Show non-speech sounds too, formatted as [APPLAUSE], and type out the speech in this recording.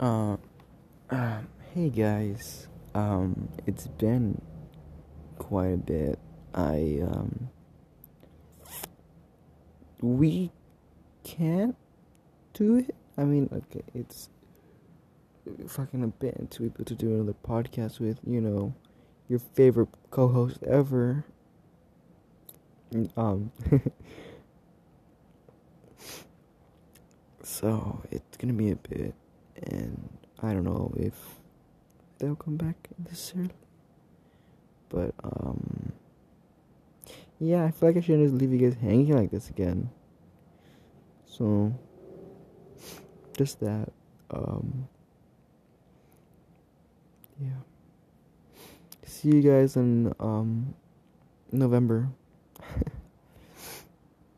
Uh, uh, hey guys. Um, it's been quite a bit. I, um, we can't do it. I mean, okay, it's fucking a bit to be able to do another podcast with, you know, your favorite co host ever. Um, [LAUGHS] so it's gonna be a bit and I don't know if they'll come back this necessarily. But um yeah, I feel like I shouldn't just leave you guys hanging like this again. So just that. Um yeah. See you guys in um November.